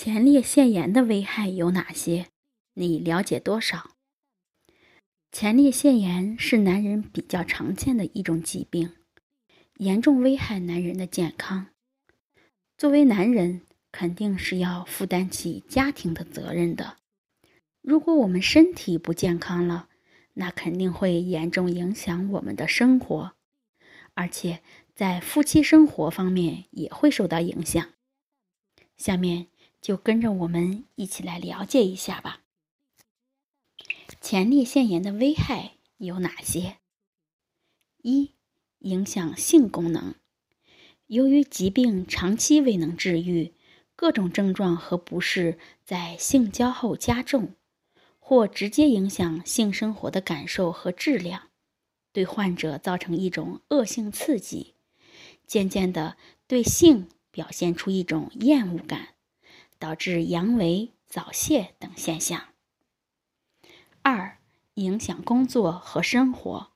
前列腺炎的危害有哪些？你了解多少？前列腺炎是男人比较常见的一种疾病，严重危害男人的健康。作为男人，肯定是要负担起家庭的责任的。如果我们身体不健康了，那肯定会严重影响我们的生活，而且在夫妻生活方面也会受到影响。下面。就跟着我们一起来了解一下吧。前列腺炎的危害有哪些？一、影响性功能。由于疾病长期未能治愈，各种症状和不适在性交后加重，或直接影响性生活的感受和质量，对患者造成一种恶性刺激，渐渐的对性表现出一种厌恶感。导致阳痿、早泄等现象。二、影响工作和生活。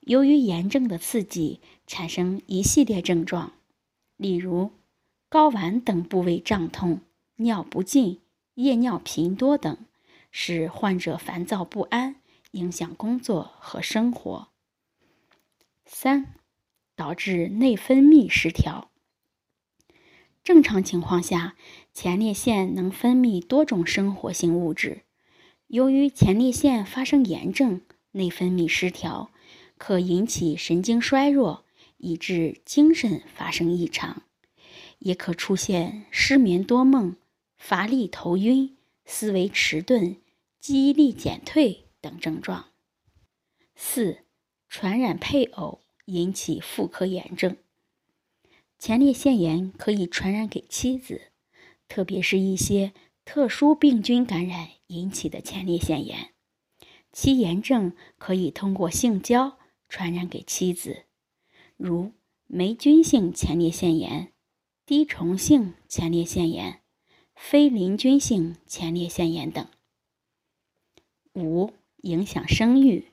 由于炎症的刺激，产生一系列症状，例如睾丸等部位胀痛、尿不尽、夜尿频多等，使患者烦躁不安，影响工作和生活。三、导致内分泌失调。正常情况下，前列腺能分泌多种生活性物质。由于前列腺发生炎症、内分泌失调，可引起神经衰弱，以致精神发生异常，也可出现失眠多梦、乏力头晕、思维迟钝、记忆力减退等症状。四、传染配偶引起妇科炎症。前列腺炎可以传染给妻子，特别是一些特殊病菌感染引起的前列腺炎，其炎症可以通过性交传染给妻子，如霉菌性前列腺炎、滴虫性前列腺炎、非淋菌性前列腺炎等。五、影响生育。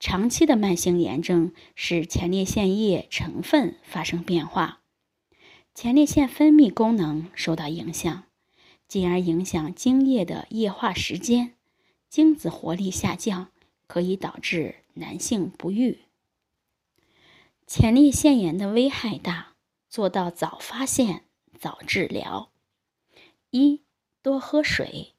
长期的慢性炎症使前列腺液成分发生变化，前列腺分泌功能受到影响，进而影响精液的液化时间，精子活力下降，可以导致男性不育。前列腺炎的危害大，做到早发现、早治疗。一、多喝水，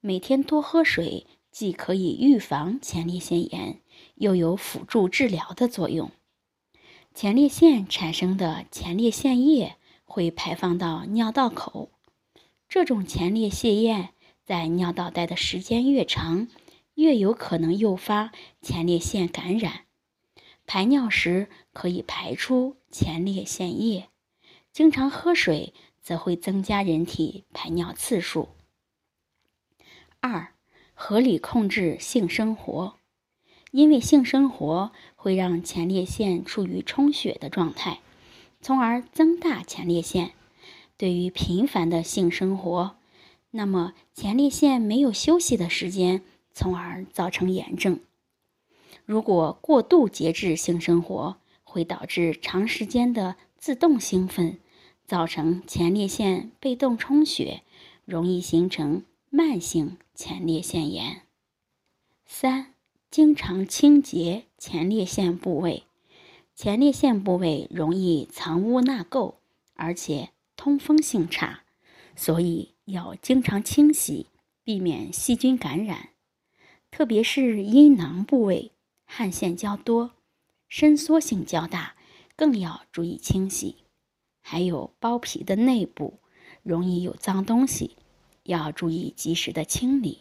每天多喝水。既可以预防前列腺炎，又有辅助治疗的作用。前列腺产生的前列腺液会排放到尿道口，这种前列腺液在尿道待的时间越长，越有可能诱发前列腺感染。排尿时可以排出前列腺液，经常喝水则会增加人体排尿次数。二。合理控制性生活，因为性生活会让前列腺处于充血的状态，从而增大前列腺。对于频繁的性生活，那么前列腺没有休息的时间，从而造成炎症。如果过度节制性生活，会导致长时间的自动兴奋，造成前列腺被动充血，容易形成。慢性前列腺炎。三、经常清洁前列腺部位。前列腺部位容易藏污纳垢，而且通风性差，所以要经常清洗，避免细菌感染。特别是阴囊部位，汗腺较多，伸缩性较大，更要注意清洗。还有包皮的内部，容易有脏东西。要注意及时的清理。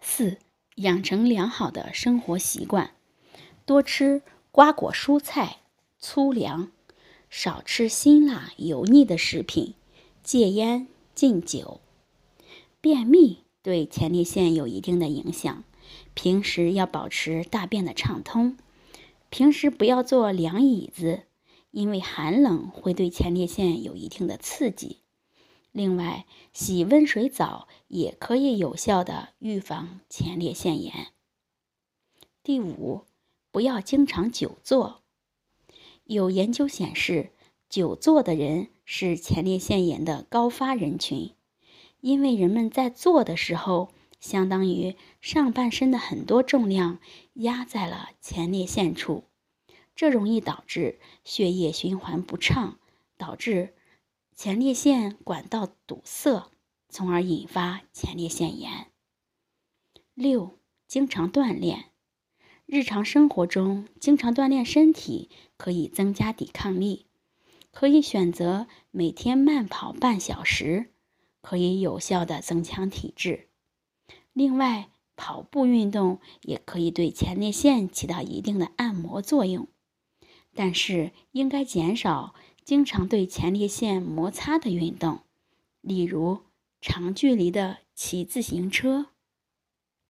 四、养成良好的生活习惯，多吃瓜果蔬菜、粗粮，少吃辛辣油腻的食品，戒烟禁酒。便秘对前列腺有一定的影响，平时要保持大便的畅通。平时不要坐凉椅子，因为寒冷会对前列腺有一定的刺激。另外，洗温水澡也可以有效的预防前列腺炎。第五，不要经常久坐。有研究显示，久坐的人是前列腺炎的高发人群，因为人们在坐的时候，相当于上半身的很多重量压在了前列腺处，这容易导致血液循环不畅，导致前列腺管道堵塞，从而引发前列腺炎。六，经常锻炼，日常生活中经常锻炼身体可以增加抵抗力。可以选择每天慢跑半小时，可以有效的增强体质。另外，跑步运动也可以对前列腺起到一定的按摩作用，但是应该减少经常对前列腺摩擦的运动，例如长距离的骑自行车。